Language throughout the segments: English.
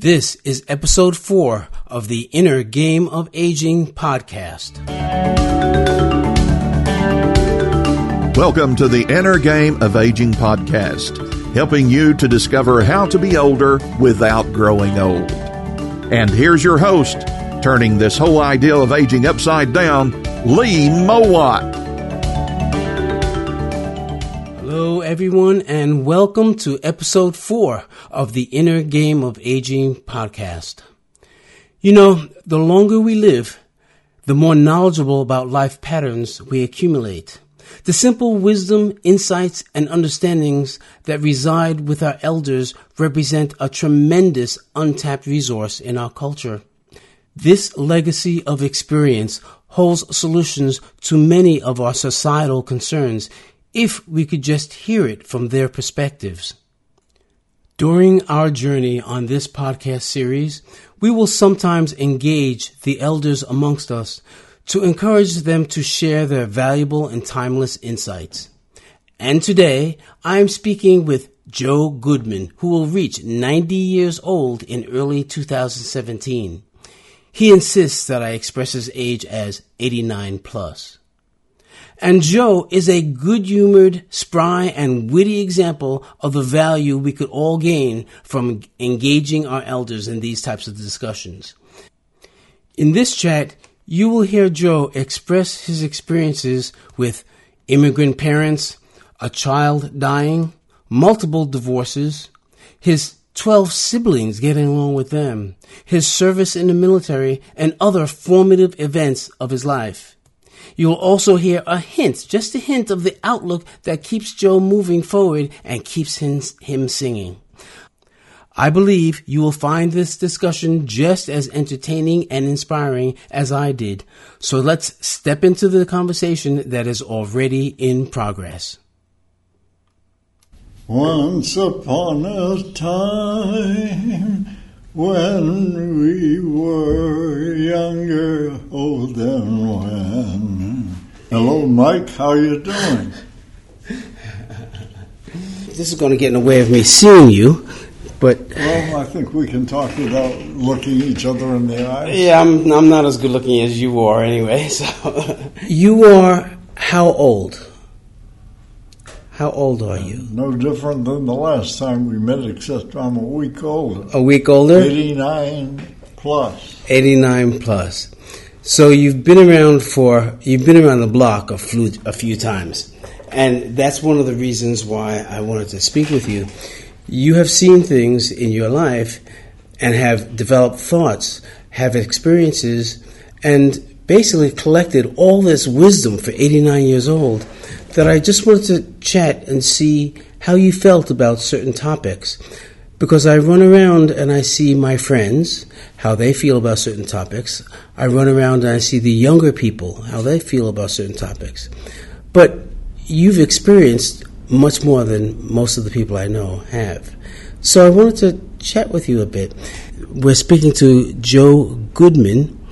This is episode four of the Inner Game of Aging podcast. Welcome to the Inner Game of Aging podcast, helping you to discover how to be older without growing old. And here's your host, turning this whole idea of aging upside down, Lee Mowat. Hello, everyone, and welcome to episode four of the Inner Game of Aging podcast. You know, the longer we live, the more knowledgeable about life patterns we accumulate. The simple wisdom, insights, and understandings that reside with our elders represent a tremendous untapped resource in our culture. This legacy of experience holds solutions to many of our societal concerns if we could just hear it from their perspectives. During our journey on this podcast series, we will sometimes engage the elders amongst us to encourage them to share their valuable and timeless insights. And today, I am speaking with Joe Goodman, who will reach 90 years old in early 2017. He insists that I express his age as 89 plus. And Joe is a good humored, spry, and witty example of the value we could all gain from engaging our elders in these types of discussions. In this chat, you will hear Joe express his experiences with immigrant parents, a child dying, multiple divorces, his 12 siblings getting along with them, his service in the military, and other formative events of his life. You'll also hear a hint, just a hint of the outlook that keeps Joe moving forward and keeps him, him singing. I believe you will find this discussion just as entertaining and inspiring as I did. So let's step into the conversation that is already in progress. Once upon a time, when we were younger, oh then when. Hello, Mike. How are you doing? This is going to get in the way of me seeing you, but Well, I think we can talk without looking each other in the eyes. yeah, I'm I'm not as good looking as you are anyway. So you are how old? How old are you? No different than the last time we met, except I'm a week older. A week older? 89 plus. 89 plus. So you've been around for you've been around the block a few, a few times, and that's one of the reasons why I wanted to speak with you. You have seen things in your life and have developed thoughts, have experiences, and basically collected all this wisdom for 89 years old. That I just wanted to chat and see how you felt about certain topics because I run around and I see my friends, how they feel about certain topics. I run around and I see the younger people, how they feel about certain topics. But you've experienced much more than most of the people I know have. So I wanted to chat with you a bit. We're speaking to Joe Goodman,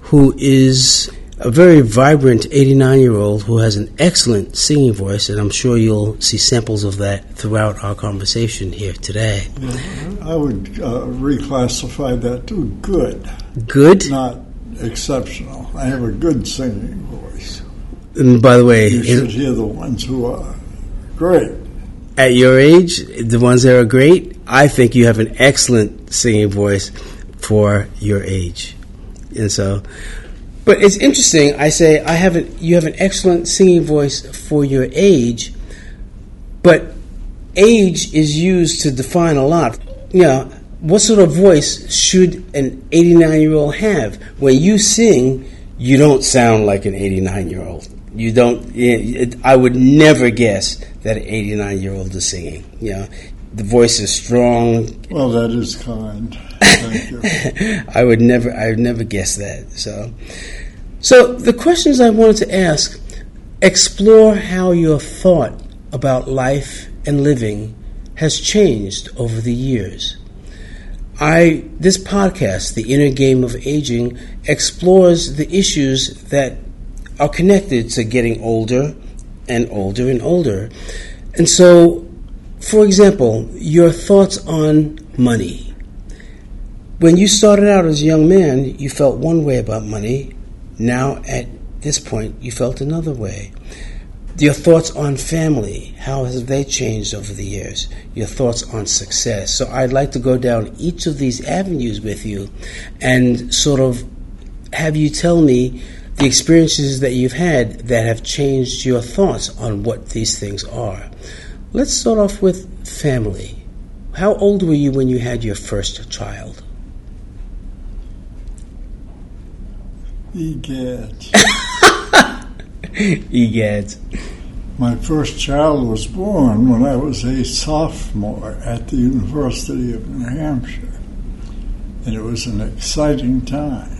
who is a very vibrant 89 year old who has an excellent singing voice, and I'm sure you'll see samples of that throughout our conversation here today. I would uh, reclassify that to good, Good. not exceptional. I have a good singing voice. And by the way, You should hear the ones who are great. at your age, the ones that are great, I think you have an excellent singing voice for your age. And so, but it's interesting. I say I have an, you have an excellent singing voice for your age, but age is used to define a lot. You know, what sort of voice should an 89 year old have? When you sing, you don't sound like an 89 year old. You don't. It, I would never guess that an 89 year old is singing. You know, the voice is strong. Well, that is kind. Thank you. I would never. I would never guess that. So, so the questions I wanted to ask explore how your thought about life and living has changed over the years. I this podcast, The Inner Game of Aging, explores the issues that are connected to getting older and older and older. And so, for example, your thoughts on money. when you started out as a young man, you felt one way about money. Now, at this point, you felt another way. Your thoughts on family, how have they changed over the years? Your thoughts on success. So, I'd like to go down each of these avenues with you and sort of have you tell me the experiences that you've had that have changed your thoughts on what these things are. Let's start off with family. How old were you when you had your first child? Egad. Egad. My first child was born when I was a sophomore at the University of New Hampshire, and it was an exciting time.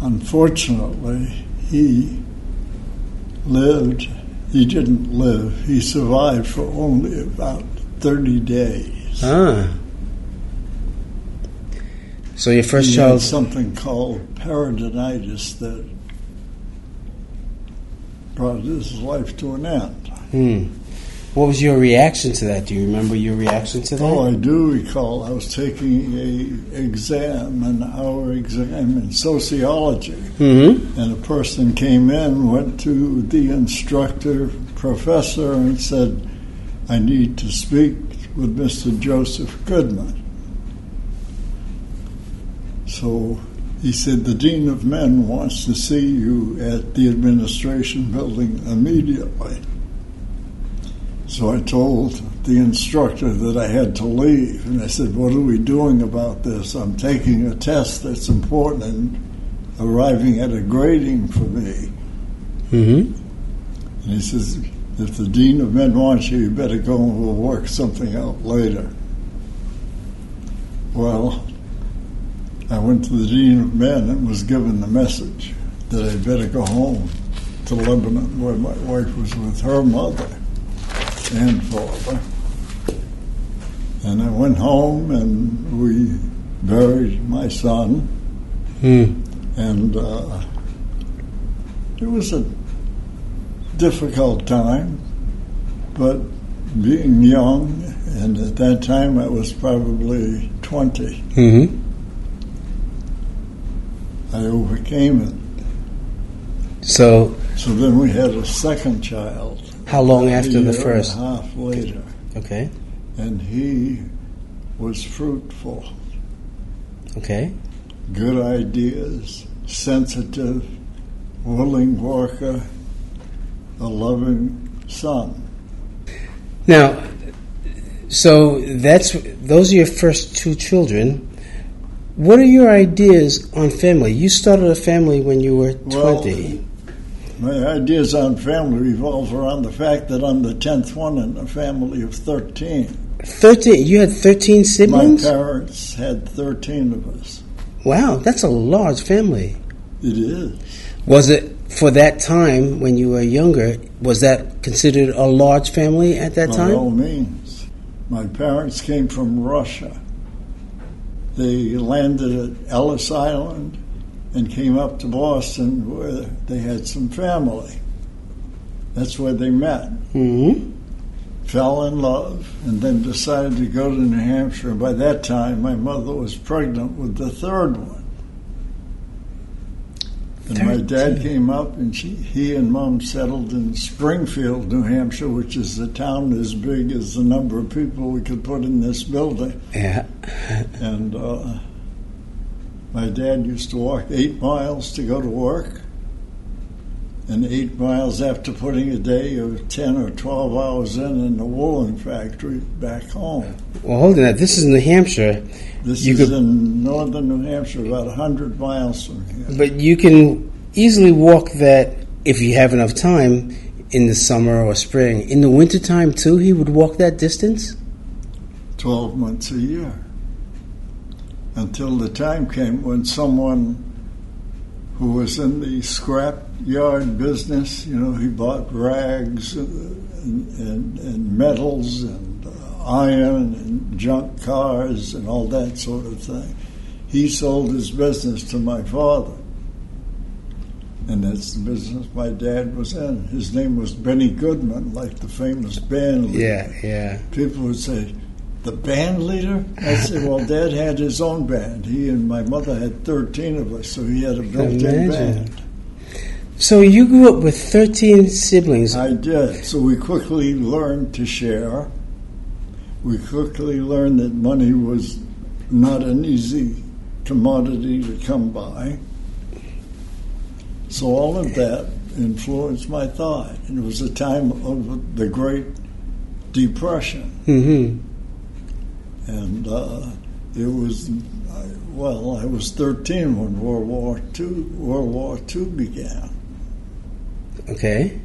Unfortunately, he lived, he didn't live, he survived for only about 30 days. Ah. So your first he child. had something called peritonitis that brought his life to an end. Hmm. What was your reaction to that? Do you remember your reaction to that? Oh, I do recall. I was taking a exam, an hour exam in sociology, mm-hmm. and a person came in, went to the instructor, professor, and said, "I need to speak with Mr. Joseph Goodman." So he said, "The dean of men wants to see you at the administration building immediately." So I told the instructor that I had to leave, and I said, "What are we doing about this? I'm taking a test that's important and arriving at a grading for me." Mm-hmm. And he says, "If the dean of men wants you, you better go and we'll work something out later." Well, I went to the dean of men and was given the message that I better go home to Lebanon, where my wife was with her mother and father. And I went home and we buried my son. Hmm. And uh, it was a difficult time, but being young, and at that time I was probably 20, Mm-hmm. I overcame it. So, So then we had a second child. how long after the and first? a half later. Okay. And he was fruitful. Okay. good ideas, sensitive, willing worker, a loving son. Now, so that's those are your first two children. What are your ideas on family? You started a family when you were Well, twenty. My ideas on family revolve around the fact that I'm the tenth one in a family of thirteen. Thirteen. You had thirteen siblings? My parents had thirteen of us. Wow, that's a large family. It is. Was it for that time when you were younger? Was that considered a large family at that By time? By all means. My parents came from Russia. They landed at Ellis Island and came up to Boston where they had some family. That's where they met. hmm Fell in love and then decided to go to New Hampshire. By that time, my mother was pregnant with the third one. And my dad came up, and she, he and mom settled in Springfield, New Hampshire, which is a town as big as the number of people we could put in this building. Yeah. And uh, my dad used to walk eight miles to go to work, and eight miles after putting a day of 10 or 12 hours in in the woolen factory back home. Well, hold on. Now, this is New Hampshire, This You is could- in northern New Hampshire, about 100 miles from here. but you can easily walk that if you have enough time in the summer or spring. In the wintertime, too, he would walk that distance? 12 months a year. Until the time came when someone who was in the scrap yard business, you know, he bought rags and, and, and metals and uh, iron and junk cars and all that sort of thing. He sold his business to my father. And that's the business my dad was in. His name was Benny Goodman, like the famous band leader Yeah, yeah. people would say, The band leader? I said, well, Dad had his own band. He and my mother had 13 of us, so he had a built in band. So you grew up with 13 siblings. I did. So we quickly learned to share. We quickly learned that money was not an easy commodity to come by. So all of that influenced my thought. And it was a time of the Great Depression. hmm And uh, it was, I- well, I was 13 when World War II, World War II began, Okay.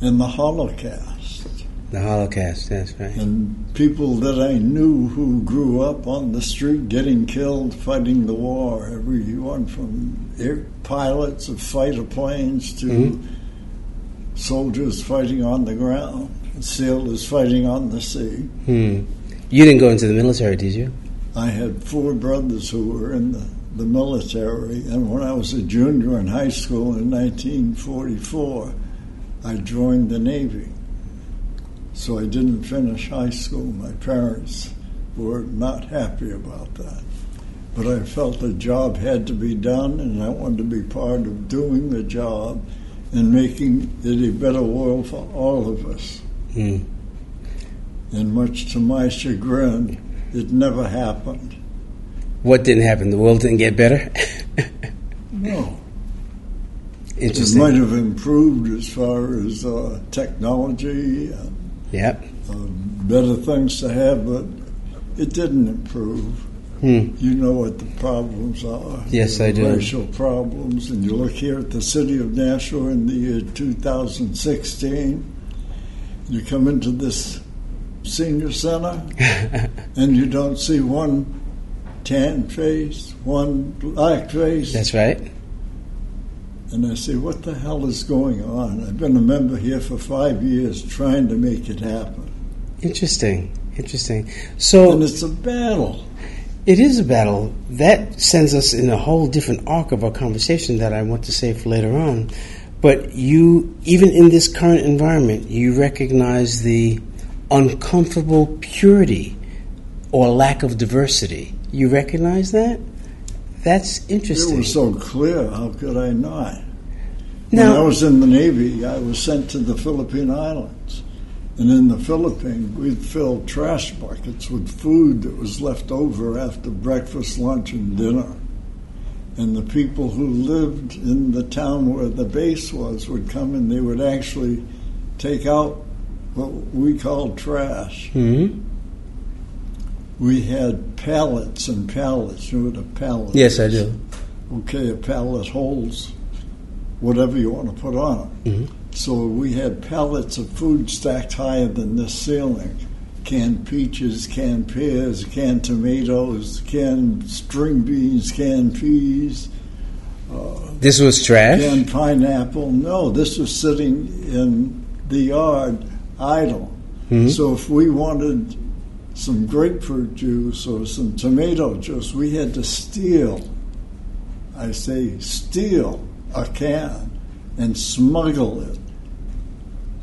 and the Holocaust. The Holocaust, that's right. And people that I knew who grew up on the street getting killed fighting the war, everyone from air pilots of fighter planes to Mhm. soldiers fighting on the ground, sailors fighting on the sea. Hmm. You didn't go into the military, did you? I had four brothers who were in the, the military, and when I was a junior in high school in 1944, I joined the Navy. So I didn't finish high school. My parents were not happy about that. But I felt the job had to be done, and I wanted to be part of doing the job and making it a better world for all of us. Hmm. And much to my chagrin, it never happened. What didn't happen? The world didn't get better? No. It might have improved as far as uh, technology and Yep. uh, better things to have, but it didn't improve. Hmm. You know what the problems are. Yes, I do. Racial problems, and you look here at the city of Nashville in the year 2016. You come into this senior center, and you don't see one tan face, one black face. That's right. And I say, what the hell is going on? I've been a member here for five years trying to make it happen. Interesting. Interesting. So And it's a battle. It is a battle. That sends us in a whole different arc of our conversation that I want to save for later on. But you, even in this current environment, you recognize the uncomfortable purity or lack of diversity. You recognize that? That's interesting. It was so clear. How could I not? when I was in the Navy, I was sent to the Philippine Islands. And in the Philippines, we'd fill trash buckets with food that was left over after breakfast, lunch, and dinner. And the people who lived in the town where the base was would come and they would actually take out what we called trash. Mhm. We had pallets and pallets. You know what a pallet yes, I do. okay, a pallet holds whatever you want to put on it. Mhm. So we had pallets of food stacked higher than this ceiling. Canned peaches, canned pears, canned tomatoes, canned string beans, canned peas, This was trash. canned pineapple. No, this was sitting in the yard idle. Mhm. So if we wanted some grapefruit juice or some tomato juice, we had to steal. I say steal a can and smuggle it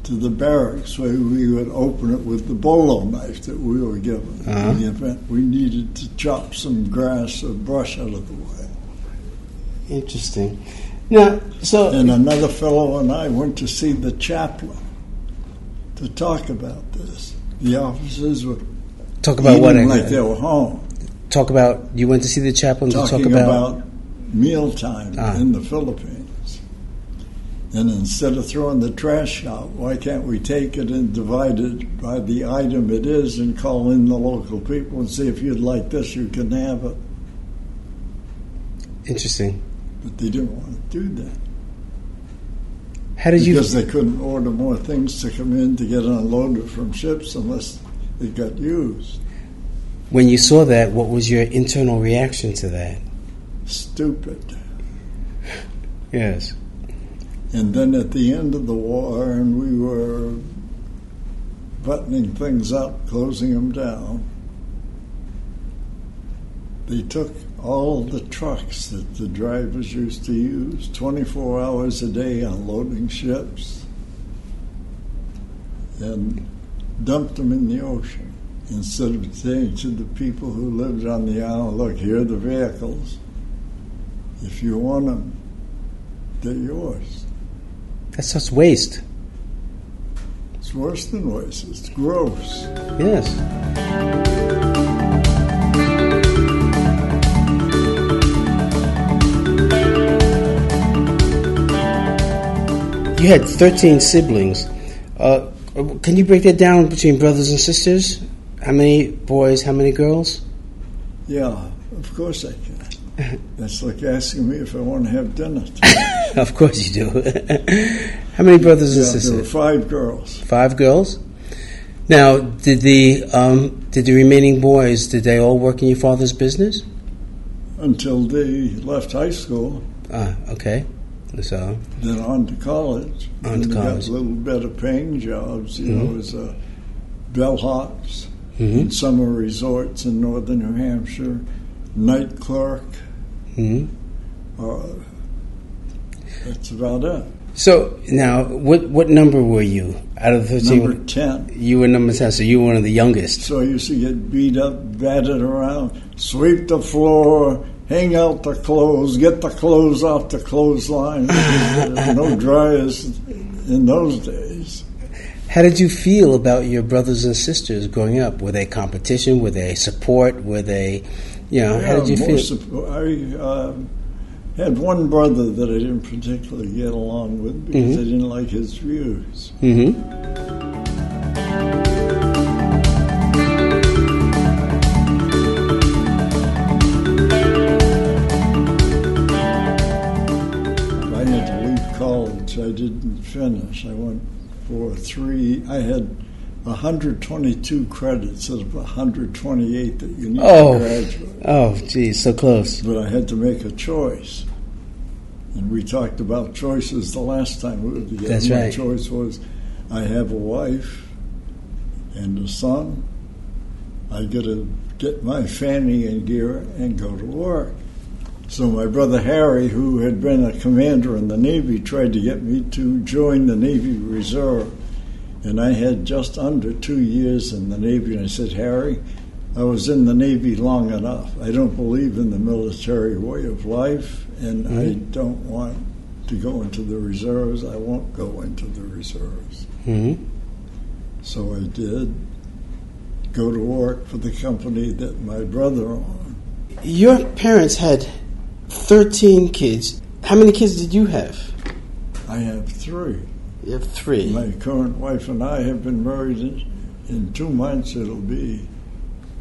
to the barracks where we would open it with the bolo knife that we were given Uh-huh. in the event we needed to chop some grass or brush out of the way. Interesting. Now, so And another fellow and I went to see the chaplain to talk about this. The officers were talk about what? like they were home, talk about. You went to see the chaplain to talk about. about, mealtime Ah. in the Philippines. And instead of throwing the trash out, why can't we take it and divide it by the item it is and call in the local people and see if you'd like this, you can have it. Interesting. But they didn't want to do that. How did you? because they couldn't order more things to come in to get unloaded from ships unless it got used. When you saw that, what was your internal reaction to that? Stupid. Yes. And then at the end of the war, and we were buttoning things up, closing them down, they took all the trucks that the drivers used to use 24 hours a day unloading ships and dumped them in the ocean. instead of saying to the people who lived on the island, look, here are the vehicles. If you want them, they're yours. That's just waste. It's worse than waste. It's gross. Yes. You had 13 siblings. Uh, can you break that down between brothers and sisters? How many boys, how many girls? Yeah, of course I can. That's like asking me if I want to have dinner. of course you do. how many brothers and yeah, there were sisters? five girls. Five girls. Now, did the um, did the remaining boys did they all work in your father's business? until they left high school, Ah, okay. So, then on to college. On to college. got a little better paying jobs, you know, as a bellhops hmm in summer resorts in northern New Hampshire, night clerk. hmm Uh, that's about it. So now, what what number were you out of the thirteen? Number 10. You were number ten, so you were one of the youngest. So I used to get beat up, batted around, sweep the floor, hang out the clothes, get the clothes off the clothesline. because there were no dryers in those days. How did you feel about your brothers and sisters growing up? Were they competition? Were they support? Were they, you know, how did you feel? I uh, had one brother that I didn't particularly get along with because Mhm. I didn't like his views. hmm I didn't finish. I went for three. I had 122 credits out of 128 that you need Oh. to graduate. Oh, geez, so close. But I had to make a choice. And we talked about choices the last time we were together. That's My right. choice was I have a wife and a son. I got to get my fanny in gear and go to work. So my brother Harry, who had been a commander in the Navy, tried to get me to join the Navy Reserve. And I had just under two years in the Navy. And I said, Harry, I was in the Navy long enough. I don't believe in the military way of life, and I Mhm. don't want to go into the reserves. I won't go into the reserves. hmm So I did go to work for the company that my brother owned. Your parents had thirteen kids. How many kids did you have? I have three. You have three. My current wife and I have been married in, in two months. It'll be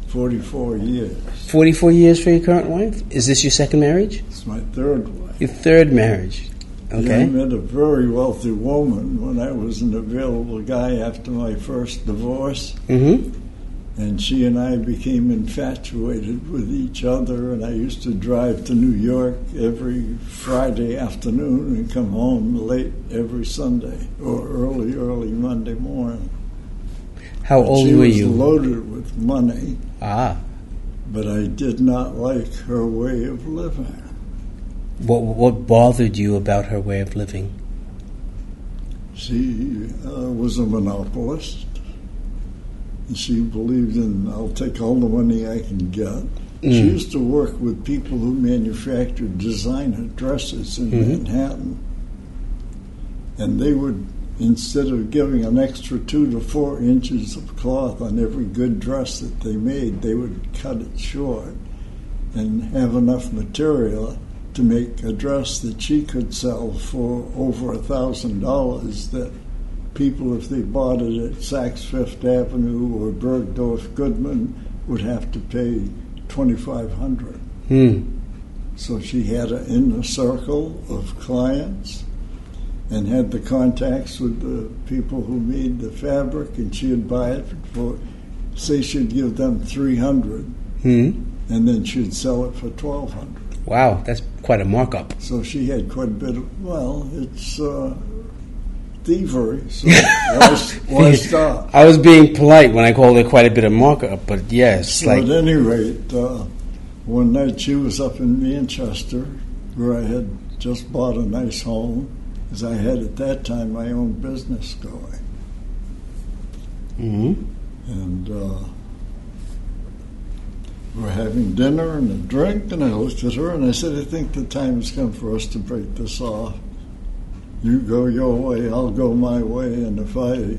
44 years. Forty-four years for your current wife. Is this your second marriage? It's my third wife. Your third marriage. Yeah, I met a very wealthy woman when I was an available guy after my first divorce, hmm and she and I became infatuated with each other. And I used to drive to New York every Friday afternoon and come home late every Sunday or early, early Monday morning. How But old she were was you? loaded with money, ah. but I did not like her way of living. What what bothered you about her way of living? She uh, was a monopolist. She believed in, I'll take all the money I can get. She Mm. used to work with people who manufactured designer dresses in Mhm. Manhattan. And they would, instead of giving an extra two to four inches of cloth on every good dress that they made, they would cut it short and have enough material to make a dress that she could sell for over a thousand dollars that people if they bought it at Saks Fifth Avenue or Bergdorf Goodman would have to pay twenty five hundred. Hmm. So she had an inner circle of clients and had the contacts with the people who made the fabric and she'd buy it for say she'd give them three hundred Hmm. and then she'd sell it for twelve hundred. Wow, that's quite a markup. So she had quite a bit of, well, it's uh, thievery, so why, why stop? I was being polite when I called it quite a bit of markup, but yes, So like at any rate, uh, one night she was up in Manchester where I had just bought a nice home, as I had at that time my own business going. hmm And uh, we were having dinner and a drink, and I looked at her and I said, I think the time has come for us to break this off. You go your way, I'll go my way, and if I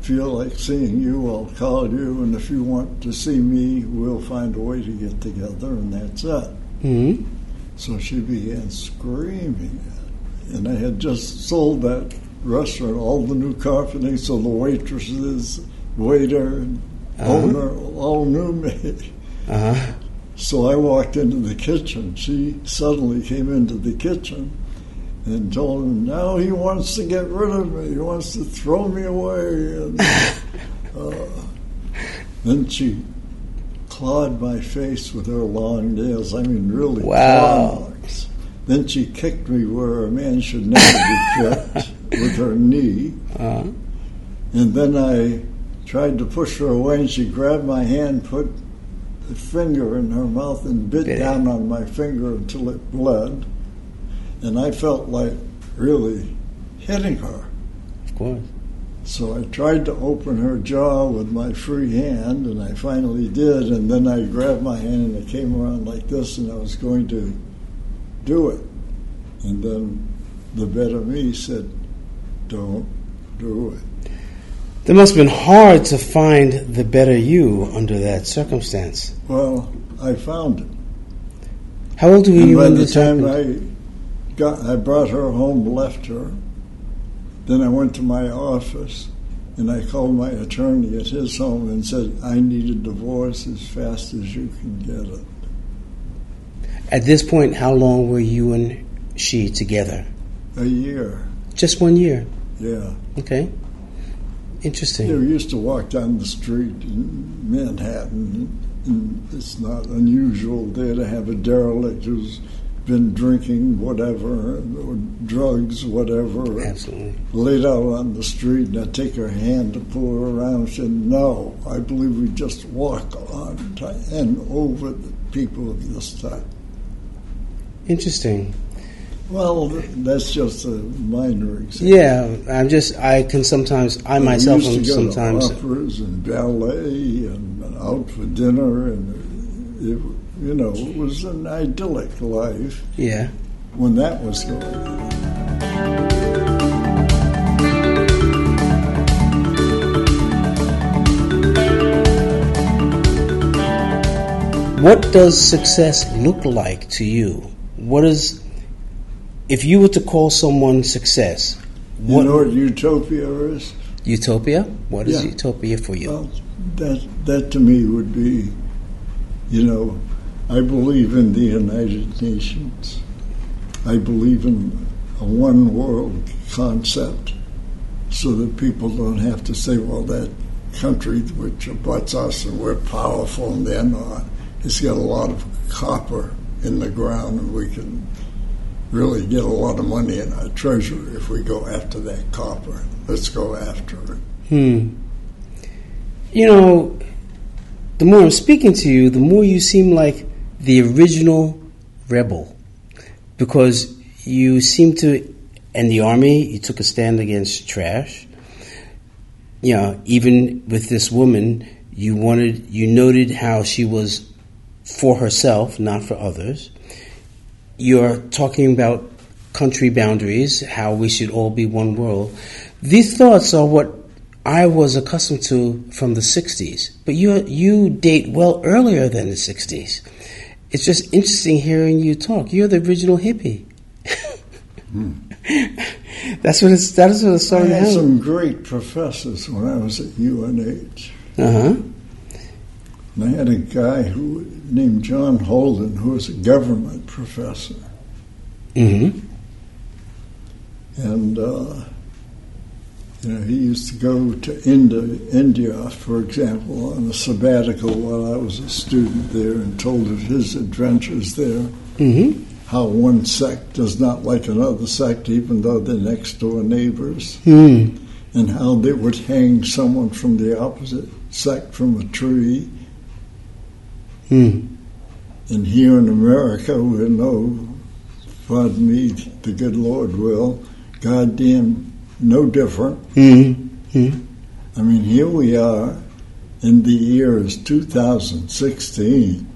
feel like seeing you, I'll call you, and if you want to see me, we'll find a way to get together, and that's it. hmm So she began screaming. And I had just sold that restaurant, all the new carpeting, so the waitresses, waiter, Uh-huh. owner all knew me. Uh huh. So I walked into the kitchen. She suddenly came into the kitchen and told him, now he wants to get rid of me. He wants to throw me away. And, uh, then she clawed my face with her long nails. I mean, really Wow. claw marks. Then she kicked me where a man should never be kicked with her knee. Uh, And then I tried to push her away, and she grabbed my hand, put the finger in her mouth, and bit Bit it. down on my finger until it bled. And I felt like really hitting her. of course. So I tried to open her jaw with my free hand, and I finally did. And then I grabbed my hand and it came around like this, and I was going to do it. And then the better me said, Don't do it. It must have been hard to find the better you under that circumstance. Well, I found it. How old were you when the this time happened? I got, I brought her home, left her. Then I went to my office, and I called my attorney at his home and said, "I need a divorce as fast as you can get it." At this point, how long were you and she together? A year, Just one year. yeah. Okay. Interesting. You used to walk down the street in Manhattan, and it's not unusual there to have a derelict who's been drinking whatever, or drugs, whatever, Absolutely. laid out on the street, and I take her hand to pull her around. She said, "No, I believe we just walk on and over the people of this time." Interesting. Well, that's just a minor example. Yeah, I'm just. I can sometimes. I myself am used to go sometimes. operas and ballet and out for dinner, and it, you know it was an idyllic life Yeah. when that was going on. What does success look like to you? What is, if you were to call someone success, You know what utopia is? utopia? What is Yeah. utopia for you? Well, that that to me would be, you know, I believe in the United Nations. I believe in a one world concept, so that people don't have to say, "Well, that country which abuts us and we're powerful and they're not, it's got a lot of copper in the ground and we can." Really get a lot of money in our treasury if we go after that copper. Let's go after it. Hmm. You know, the more I'm speaking to you, the more you seem like the original rebel. Because you seem to, in the army, you took a stand against trash. You know, even with this woman, you wanted, you noted how she was for herself, not for others. You're talking about country boundaries, how we should all be one world. These thoughts are what I was accustomed to from the 60s, but you you date well earlier than the 60s. It's just interesting hearing you talk. You're the original hippie. That's what it's. That is what it's I had some great professors when I was at UNH. Uh huh. And I had a guy who named John Holden, who was a government professor. Mm-hmm. And, uh, you know, he used to go to India, India, for example, on a sabbatical while I was a student there and told of his adventures there. Mm-hmm. How one sect does not like another sect, even though they're next door neighbors. Hmm. and how they would hang someone from the opposite sect from a tree. Hmm. And here in America, we know, pardon me, the good Lord will, goddamn no different. Hmm. Hmm. I mean, here we are, in the year is 2016,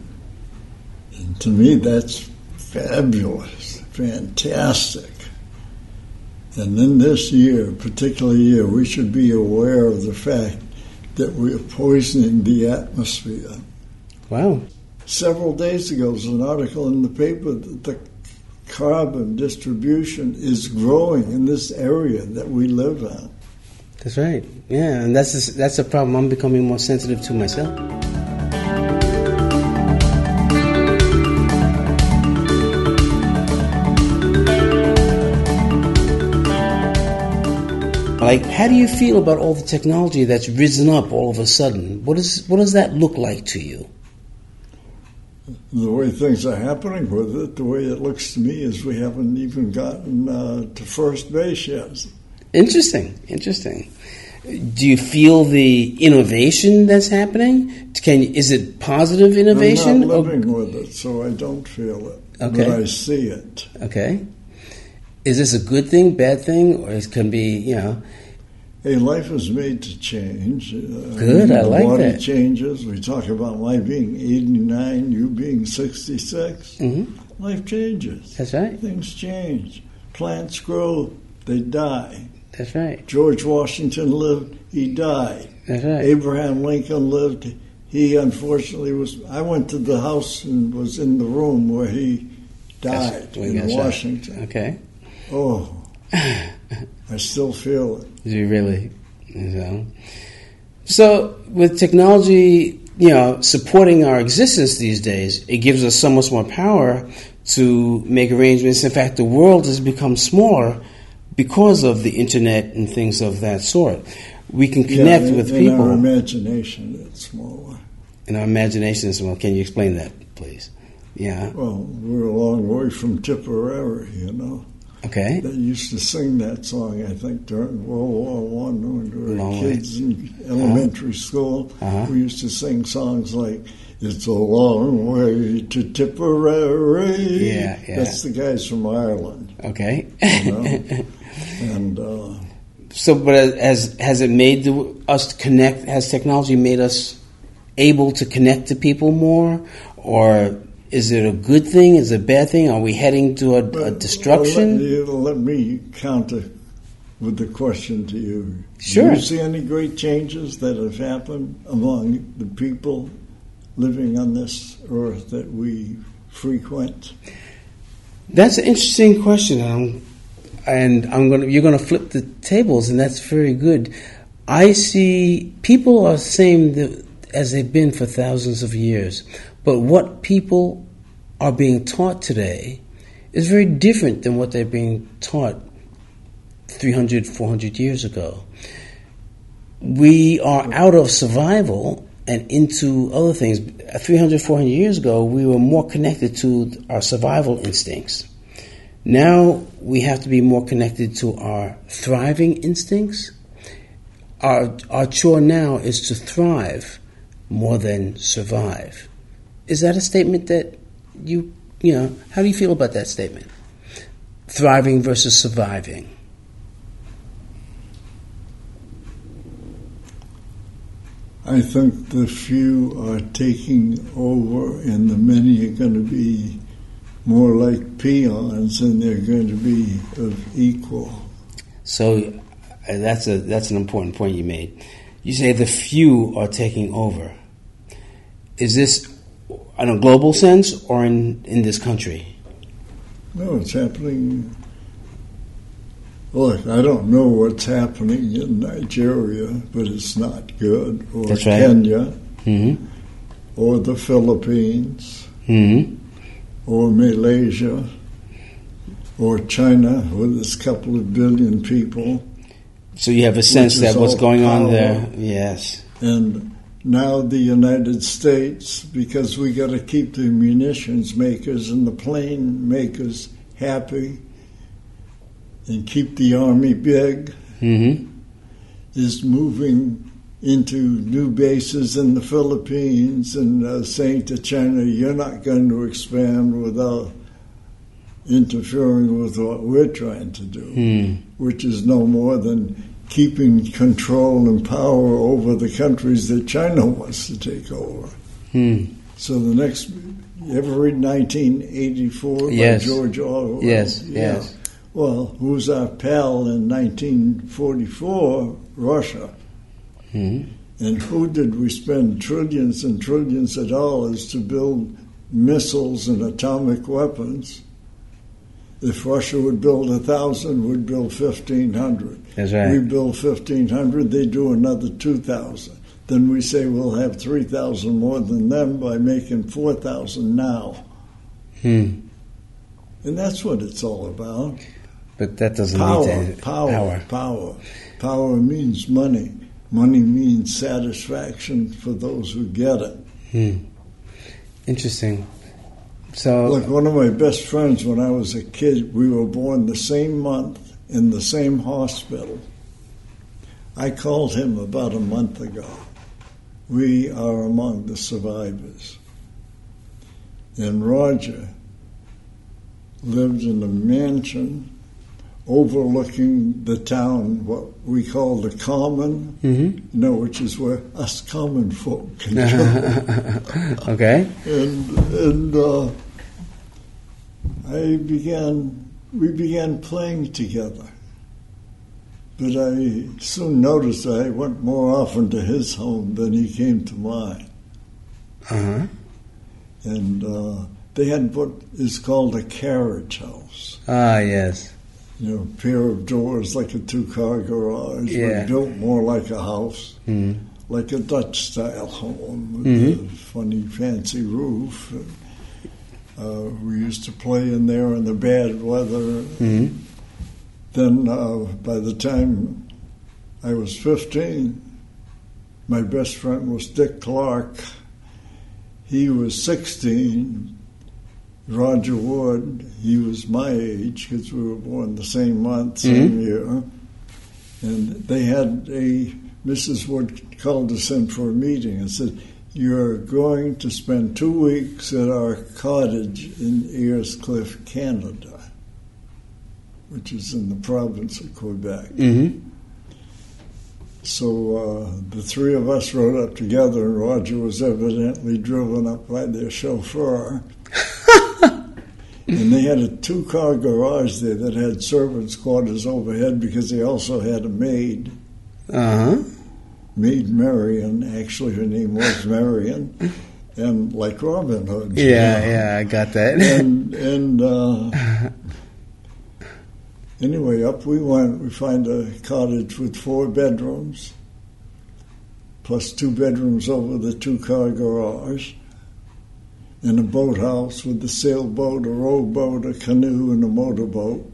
to me, that's fabulous, fantastic. And in this year, particular year, we should be aware of the fact that we are poisoning the atmosphere. Wow. Several days ago, there was an article in the paper that the carbon distribution is growing in this area that we live in. That's right. Yeah, and that's a, that's a problem I'm becoming more sensitive to myself. Like, how do you feel about all the technology that's risen up all of a sudden? What is what does that look like to you? The way things are happening with it, the way it looks to me is we haven't even gotten uh, to first base yet. Interesting, interesting. Do you feel the innovation that's happening? Can is it positive innovation? I'm not living with it, so I don't feel it. Okay. But I see it. Okay. Is this a good thing, bad thing, or it can be, you know? Hey, life is made to change. Uh, Good, I the like body that. changes. We talk about my being 89, you being 66. hmm Life changes. That's right. Things change. Plants grow, they die. That's right. George Washington lived, he died. That's right. Abraham Lincoln lived, he unfortunately was. I went to the house and was in the room where he died That's- in. Washington. Okay. Oh, I still feel it. Do you really? You know? So, with technology, you know, supporting our existence these days, it gives us so much more power to make arrangements. In fact, the world has become smaller because of the internet and things of that sort. We can connect Yeah, in- with in people In our imagination, it's smaller. in our imagination as well. Can you explain that, please? Yeah. Well, we're a long way from Tipperary, you know. Okay. They used to sing that song, I think, during World War One when we were Long way. kids in elementary school. Uh-huh. We used to sing songs like "It's a long way to Tipperary." Yeah, yeah. That's the guys from Ireland, Okay. you know. and uh, So, but has has it made the, us connect? Has technology made us able to connect to people more, or is it a good thing? Is it a bad thing? Are we heading to a, a destruction? Let, let me counter with the question to you. Sure. Do you see any great changes that have happened among the people living on this earth that we frequent? That's an interesting question, um, and I'm going to you're going to flip the tables, and that's very good. I see people are the same as they've been for thousands of years, but what people are being taught today is very different than what they're being taught 300, 400 years ago. We are out of survival and into other things. 300, 400 years ago, we were more connected to our survival instincts. Now we have to be more connected to our thriving instincts. Our, our chore now is to thrive more than survive. Is that a statement that you, you know, how do you feel about that statement? Thriving versus surviving. I think the few are taking over, and the many are going to be more like peons, and they're going to be of equal. So uh, that's a that's an important point you made. You say the few are taking over. Is this in a global sense or in, in this country? No, it's happening. Look, I don't know what's happening in Nigeria, but it's not good. Or That's right. Kenya, hmm or the Philippines, hmm or Malaysia, or China, with its couple of billion people. So you have a sense that what's going on there. Yes. And now the United States, because we got to keep the munitions makers and the plane makers happy and keep the army big, hmm is moving into new bases in the Philippines and uh, saying to China, you're not going to expand without interfering with what we're trying to do, Hmm. which is no more than keeping control and power over the countries that China wants to take over. Hmm. So the next every 1984 Yes. by George Orwell? Yes, Yeah. yes. Well, who's our pal in 1944? Russia. hmm And who did we spend trillions and trillions of dollars to build missiles and atomic weapons? If Russia would build a thousand, we'd build 1,500. That's right. We build 1,500, they do another 2,000. Then we say we'll have 3,000 more than them by making 4,000 now. Hmm. And that's what it's all about. But that doesn't Power, to power, power. power. Power means money. Money means satisfaction for those who get it. Hmm. Interesting. So, Look, one of my best friends when I was a kid, we were born the same month in the same hospital. I called him about a month ago. We are among the survivors. And Roger lived in a mansion overlooking the town, what we call the common, Mhm. you know, which is where us common folk can go okay. and and uh, I began. We began playing together, but I soon noticed I went more often to his home than he came to mine, Uh huh. and uh, they had what is called a carriage house. Ah, yes. You know, pair of doors like a two-car garage, Yeah. but built more like a house. Hmm. like a Dutch style home with Mhm. a funny fancy roof. Uh, we used to play in there in the bad weather. Hmm. Then, uh, by the time I was 15, my best friend was Dick Clark. He was 16. Roger Wood, he was my age because we were born the same month, same year. And they had a, Mrs. Wood called us in for a meeting and said, You're going to spend two weeks at our cottage in Ayer's Cliff, Canada, which is in the province of Quebec. Mm-hmm. So uh, the three of us rode up together, and Roger was evidently driven up by their chauffeur. And they had a two car garage there that had servants' quarters overhead because they also had a maid, Uh huh. Maid Marion. Actually, her name was Marion. And like Robin Hood. you Yeah, know. yeah, I got that. and and uh, anyway, up we went. We find a cottage with four bedrooms, plus two bedrooms over the two-car garage, and a boathouse with a sailboat, a rowboat, a canoe, and a motorboat.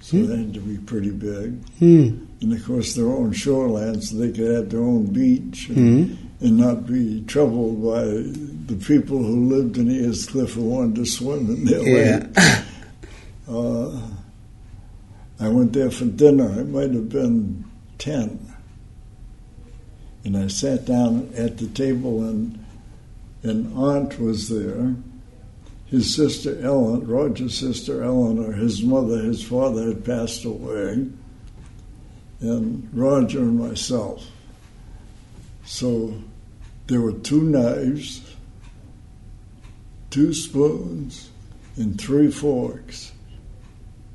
So Hmm. they had to be pretty big, Hmm. and of course their own shoreline, so they could have their own beach. And, Hmm. and not be troubled by the people who lived in East Cliff who wanted to swim in their Yeah. lake. Uh, I went there for dinner. It might have been 10. And I sat down at the table, and an aunt was there. His sister Ellen, Roger's sister Eleanor, his mother, his father had passed away, and Roger and myself. So there were two knives, two spoons, and three forks.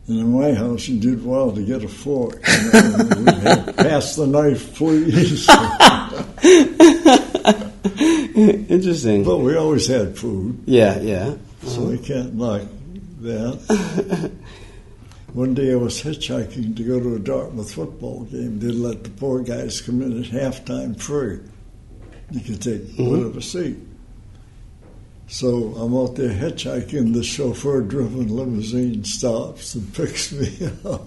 And in my house, you did well to get a fork. You know, pass the knife, please. Interesting. but we always had food, Yeah, yeah. so I can't knock that. One day I was hitchhiking to go to a Dartmouth football game. They'd let the poor guys come in at halftime free. You could take whatever seat. So I'm out there hitchhiking. The chauffeur-driven limousine stops and picks me up,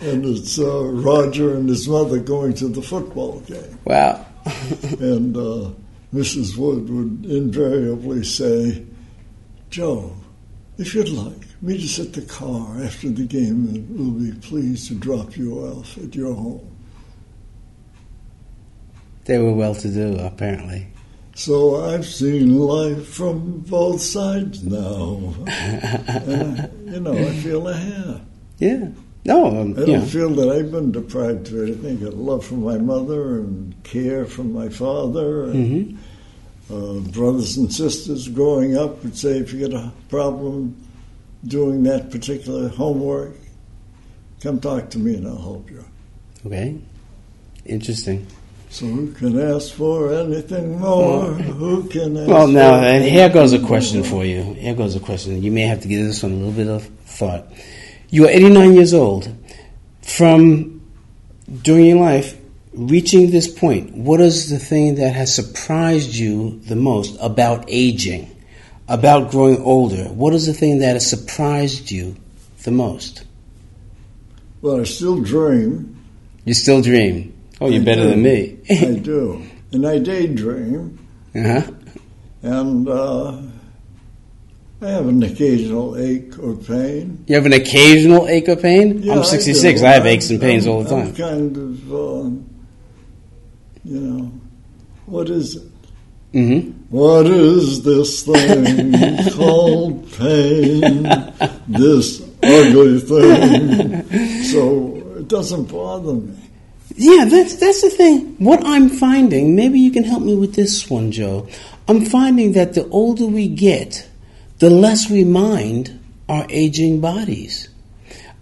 and it's uh, Roger and his mother going to the football game. Wow. And uh, Mrs. Wood would invariably say, Joe, if you'd like me to sit the car after the game, and we'll be pleased to drop you off at your home. They were well to do, apparently. So I've seen life from both sides now. I, you know, I feel I have. Yeah. No, um, I don't yeah. feel that I've been deprived of anything. Got love from my mother and care from my father. And, hmm uh, brothers and sisters growing up would say, if you get a problem doing that particular homework, come talk to me and I'll help you. Okay. Interesting. So who can ask for anything more? Who can ask Well, now, here goes a question more? for you. Here goes a question. You may have to give this one a little bit of thought. You are 89 years old. From during your life, reaching this point, what is the thing that has surprised you the most about aging, about growing older? What is the thing that has surprised you the most? Well, I still dream. You still dream. Oh, you're I better do. than me. I do. And I daydream. uh-huh. And uh, I have an occasional ache or pain. You have an occasional ache or pain? Yeah, I'm 66. do. I, have I'm- aches and pains I'm- all the time. I'm kind of, uh, you know, what is it? hmm What is this thing called pain? This ugly thing. So it doesn't bother me. Yeah, that's that's the thing. What I'm finding, maybe you can help me with this one, Joe. I'm finding that the older we get, the less we mind our aging bodies.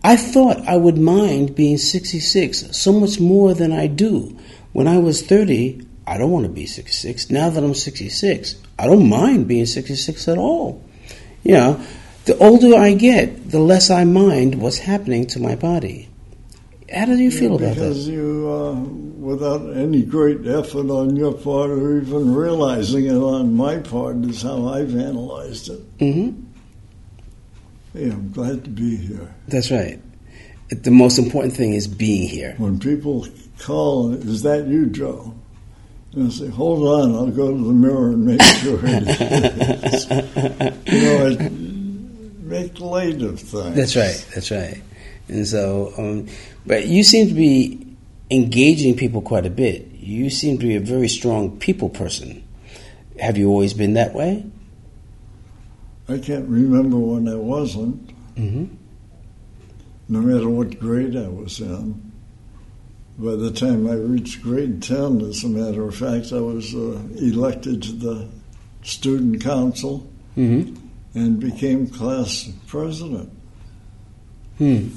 I thought I would mind being 66 so much more than I do. When I was 30, I don't want to be 66. Now that I'm 66, I don't mind being 66 at all. You know, the older I get, the less I mind what's happening to my body. How do you feel about that? because you, uh, without any great effort on your part or even realizing it on my part, is how I've analyzed it. hmm Hey, I'm glad to be here. That's right. The most important thing is being here. When people call, is that you, Joe? And I say, hold on, I'll go to the mirror and make sure it is. you know, I make light of things. That's right. That's right. And so, um, but you seem to be engaging people quite a bit. You seem to be a very strong people person. Have you always been that way? I can't remember when I wasn't, Mm-hmm. no matter what grade I was in. By the time I reached grade 10, as a matter of fact, I was uh, elected to the student council Mm-hmm. and became class president. Hmm.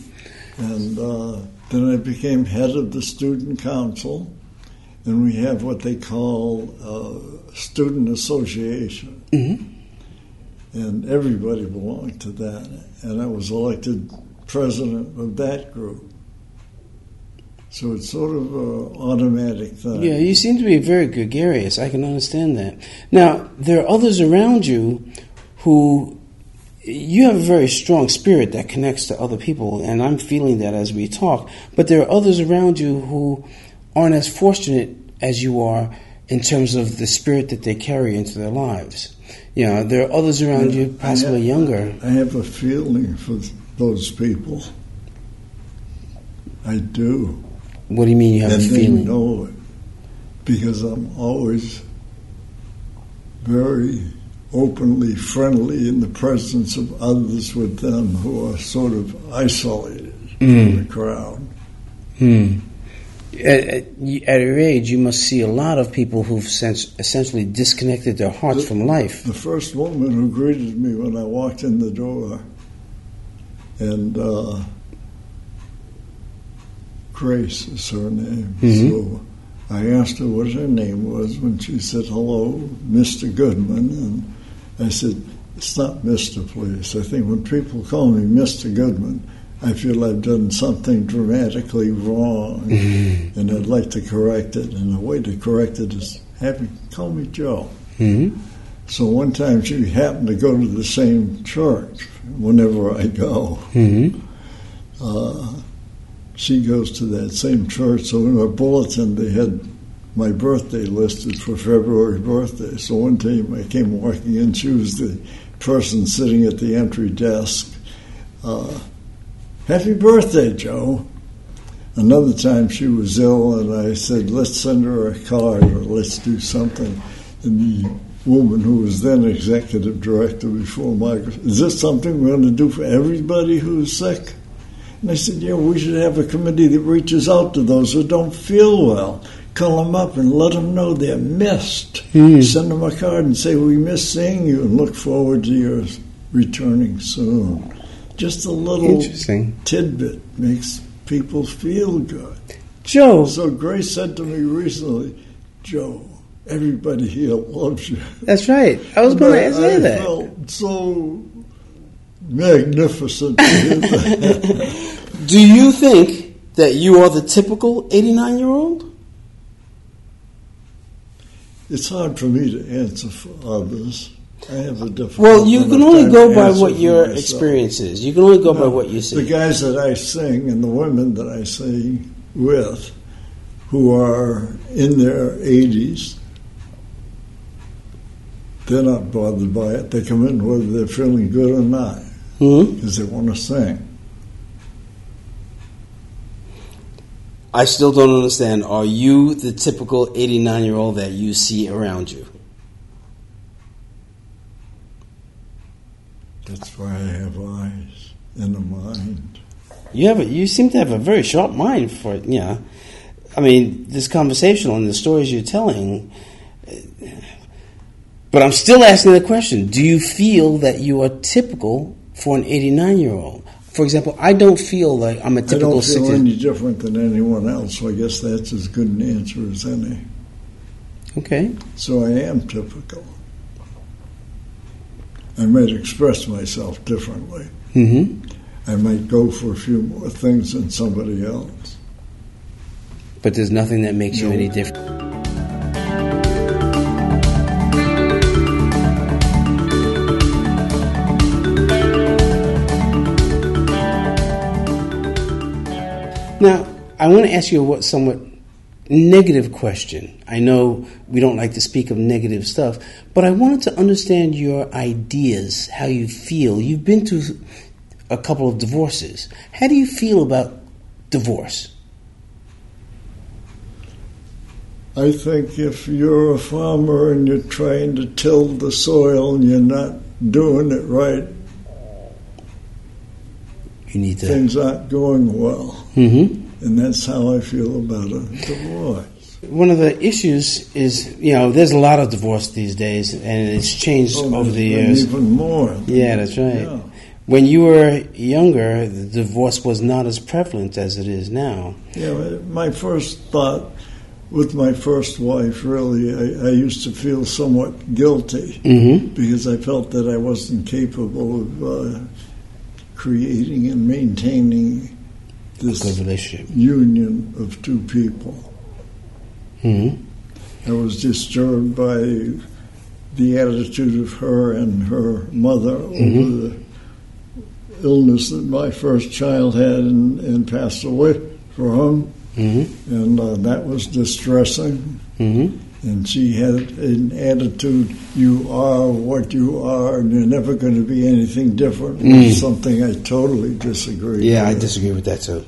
And uh, then I became head of the student council, and we have what they call uh, student association, Mm-hmm. and everybody belonged to that. And I was elected president of that group. So it's sort of an automatic thing. Yeah, you seem to be very gregarious. I can understand that. Now, there are others around you who you have a very strong spirit that connects to other people, and I'm feeling that as we talk. But there are others around you who aren't as fortunate as you are in terms of the spirit that they carry into their lives. You know, there are others around you, possibly I have, younger. I have a feeling for those people. I do. What do you mean you have and a feeling? know it because I'm always very openly friendly in the presence of others with them who are sort of isolated from Mm. the crowd. Hmm. At, at, at your age, you must see a lot of people who've sens- essentially disconnected their hearts from life. The first woman who greeted me when I walked in the door, and uh, Grace is her name. Mhm. So I asked her what her name was when she said, Hello, Mr. Goodman. And I said, It's not Mr., please. I think when people call me Mr. Goodman, I feel I've done something dramatically wrong, Mm-hmm. and I'd like to correct it. And the way to correct it is have you call me Joe. hmm So one time she happened to go to the same church whenever I go. hmm Uh, she goes to that same church. So in our bulletin, they had my birthday listed for February birthday. So one time I came walking in, she was the person sitting at the entry desk. Uh, Happy birthday, Joe. Another time she was ill, and I said, let's send her a card or let's do something. And the woman who was then executive director before Margaret, is this something we're going to do for everybody who's sick? And I said, yeah, we should have a committee that reaches out to those who don't feel well. Call them up and let them know they're missed. Hmm. Send them a card and say, We miss seeing you and look forward to your returning soon. Just a little Interesting. tidbit makes people feel good. Joe, So Grace said to me recently, Joe, everybody here loves you. that's right. I was going to But say I that. felt so magnificent to hear that. Do you think that you are the typical 89 year old? It's hard for me to answer for others. I have a difficult. Well, you can only go by what your myself. experience is. You can only go by what you see. The guys that I sing and the women that I sing with, who are in their 80s, they're not bothered by it. They come in whether they're feeling good or not hmm because they want to sing. I still don't understand. Are you the typical 89 year old that you see around you? That's why I have eyes and a mind. You have a, you seem to have a very sharp mind for it. Yeah, I mean this conversational and the stories you're telling. But I'm still asking the question: Do you feel that you are typical for an 89 year old? For example, I don't feel like I'm a typical I don't feel 60. any different than anyone else, so I guess that's as good an answer as any. Okay, So I am typical. I might express myself differently. hmm I might go for a few more things than somebody else. but there's nothing that makes you any different. Now, I want to ask you a what- somewhat negative question. I know we don't like to speak of negative stuff, but I wanted to understand your ideas, how you feel. You've been through a couple of divorces. How do you feel about divorce? I think if you're a farmer and you're trying to till the soil and you're not doing it right, You need to. things aren't going well. hmm And that's how I feel about a divorce. One of the issues is, you know, there's a lot of divorce these days, and it's changed Oh, over the years. Even more. Yeah, that's right. Yeah. When you were younger, the divorce was not as prevalent as it is now. Yeah, my first thought with my first wife, really, I, I used to feel somewhat guilty Mm-hmm. because I felt that I wasn't capable of uh, creating and maintaining this relationship. union of two people. hmm I was disturbed by the attitude of her and her mother over the illness that my first child had and, and passed away from. hmm And uh, that was distressing. hmm And she had an attitude, you are what you are, and you're never going to be anything different, Mm. something I totally disagree Yeah, I disagree with that too.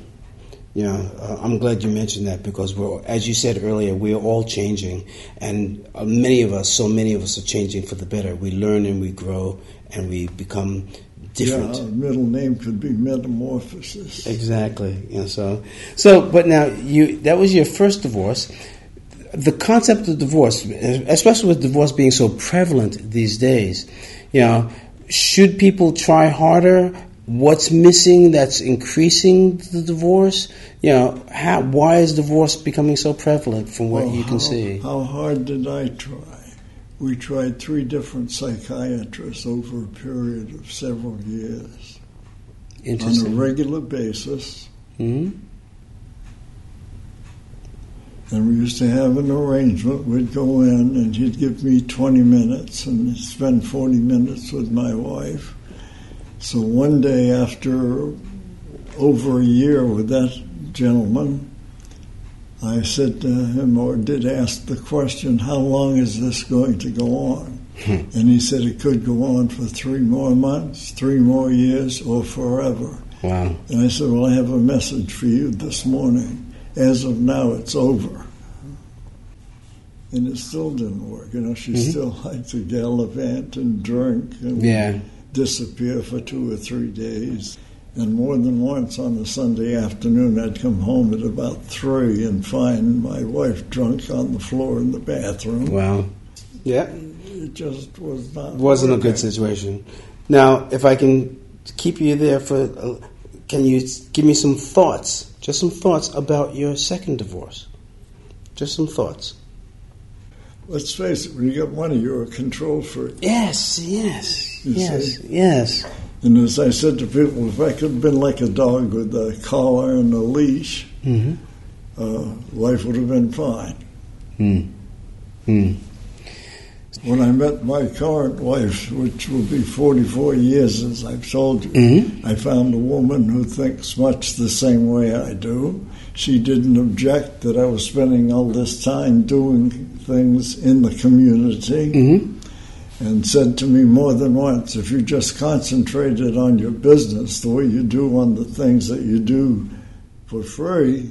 Yeah, uh, I'm glad you mentioned that because we're, as you said earlier, we are all changing, and uh, many of us, so many of us, are changing for the better. We learn and we grow, and we become different. Yeah, middle name could be Metamorphosis. Exactly. Yeah. So, so, but now you that was your first divorce. The concept of divorce, especially with divorce being so prevalent these days, you know, should people try harder? What's missing that's increasing the divorce? You know, how, why is divorce becoming so prevalent from what Well, you can how, see? How hard did I try? We tried three different psychiatrists over a period of several years on a regular basis. hmm And we used to have an arrangement. We'd go in and he'd give me 20 minutes and spend 40 minutes with my wife. So one day after over a year with that gentleman, I said to him, or did ask the question, how long is this going to go on? Hmm. and he said it could go on for three more months, three more years, or forever. Wow. And I said, Well, I have a message for you this morning. As of now, it's over. And it still didn't work. You know, she Mhm. still liked to gallivant and drink and Yeah. disappear for two or three days. And more than once on a Sunday afternoon, I'd come home at about three and find my wife drunk on the floor in the bathroom. Wow. Yeah. It just was not. Wasn't a good situation. Now, if I can keep you there for, can you give me some thoughts, just some thoughts about your second divorce? Just some thoughts. Let's face it, when you got money, you're a control freak. Yes, yes, You yes, see? yes. And as I said to people, if I could have been like a dog with a collar and a leash, hmm uh, life would have been fine. Hmm. Hmm. When I met my current wife, which will be 44 years, as I've told you, Mhm. I found a woman who thinks much the same way I do. She didn't object that I was spending all this time doing things in the community hmm and said to me more than once if you just concentrated on your business the way you do on the things that you do for free,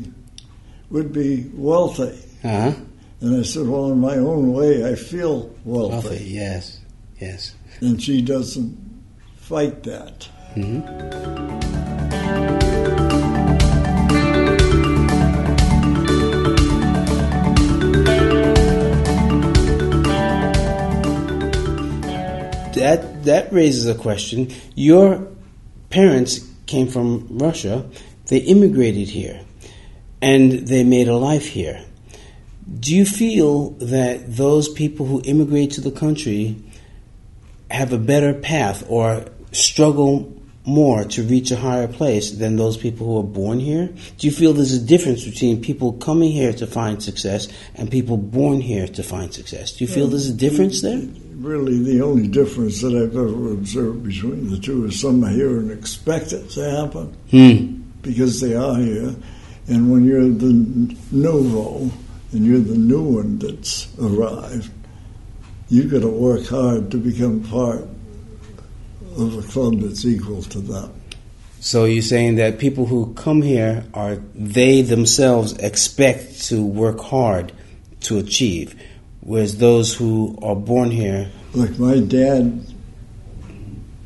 would be wealthy. Uh-huh. And I said, Well, in my own way, I feel wealthy. Wealthy, yes, yes. And she doesn't fight that. hmm That that raises a question. Your parents came from Russia. They immigrated here, and they made a life here. Do you feel that those people who immigrate to the country have a better path or struggle more to reach a higher place than those people who are born here? Do you feel there's a difference between people coming here to find success and people born here to find success? Do you feel there's a difference there? Really, the only difference that I've ever observed between the two is some are here and expect it to happen Hmm. because they are here. And when you're the nouveau and you're the new one that's arrived, you've got to work hard to become part of a club that's equal to them. So you're saying that people who come here are they themselves expect to work hard to achieve, whereas those who are born here, Like my dad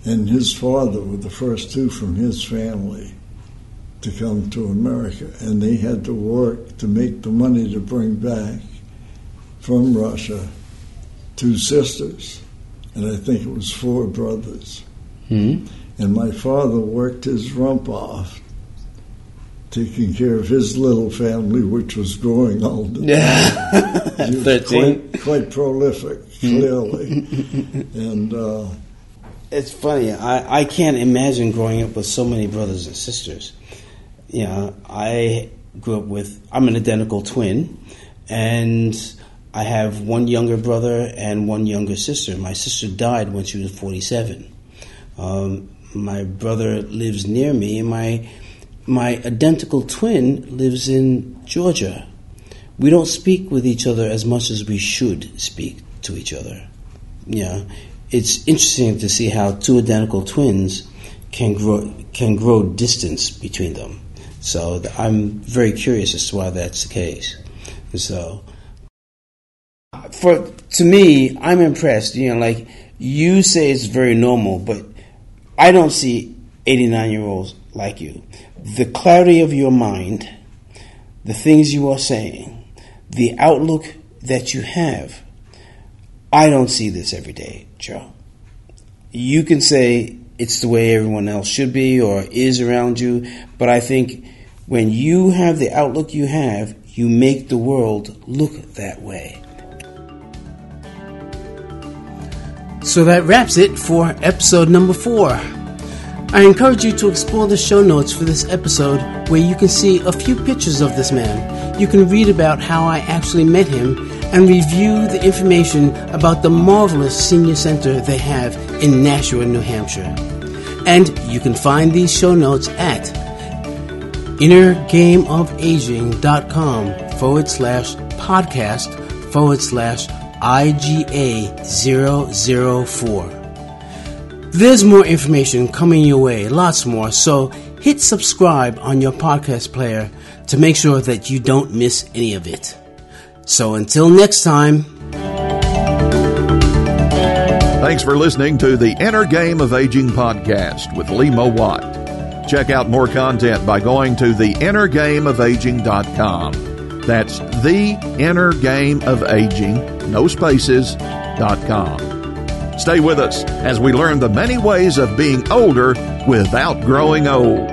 and his father were the first two from his family to come to America, and they had to work to make the money to bring back from Russia two sisters, and I think it was four brothers. hmm, And my father worked his rump off, taking care of his little family, which was growing older. yeah, He was thirteen. Quite, quite prolific, clearly. and uh, It's funny. I, I can't imagine growing up with so many brothers and sisters. You know, I grew up with, I'm an identical twin, and I have one younger brother and one younger sister. My sister died when she was 47. Um, my brother lives near me, and my, my identical twin lives in Georgia. We don't speak with each other as much as we should speak to each other. Yeah, it's interesting to see how two identical twins can grow can grow distance between them. So I'm very curious as to why that's the case. So, for to me, I'm impressed. You know, like you say, it's very normal, but I don't see 89 year olds like you. The clarity of your mind, the things you are saying, the outlook that you have. I don't see this every day, Joe. You can say it's the way everyone else should be or is around you, but I think when you have the outlook you have, you make the world look that way. So that wraps it for episode number four. I encourage you to explore the show notes for this episode where you can see a few pictures of this man. You can read about how I actually met him and review the information about the marvelous senior center they have in Nashua, New Hampshire. And you can find these show notes at innergameofaging.com forward slash podcast forward slash IGA 004. There's more information coming your way, lots more, so hit subscribe on your podcast player to make sure that you don't miss any of it. So until next time, Thanks for listening to the Inner Game of Aging podcast with Lee Mowat. Check out more content by going to theinnergameofaging.com. That's theinnergameofaging, no spaces, dot com. Stay with us as we learn the many ways of being older without growing old.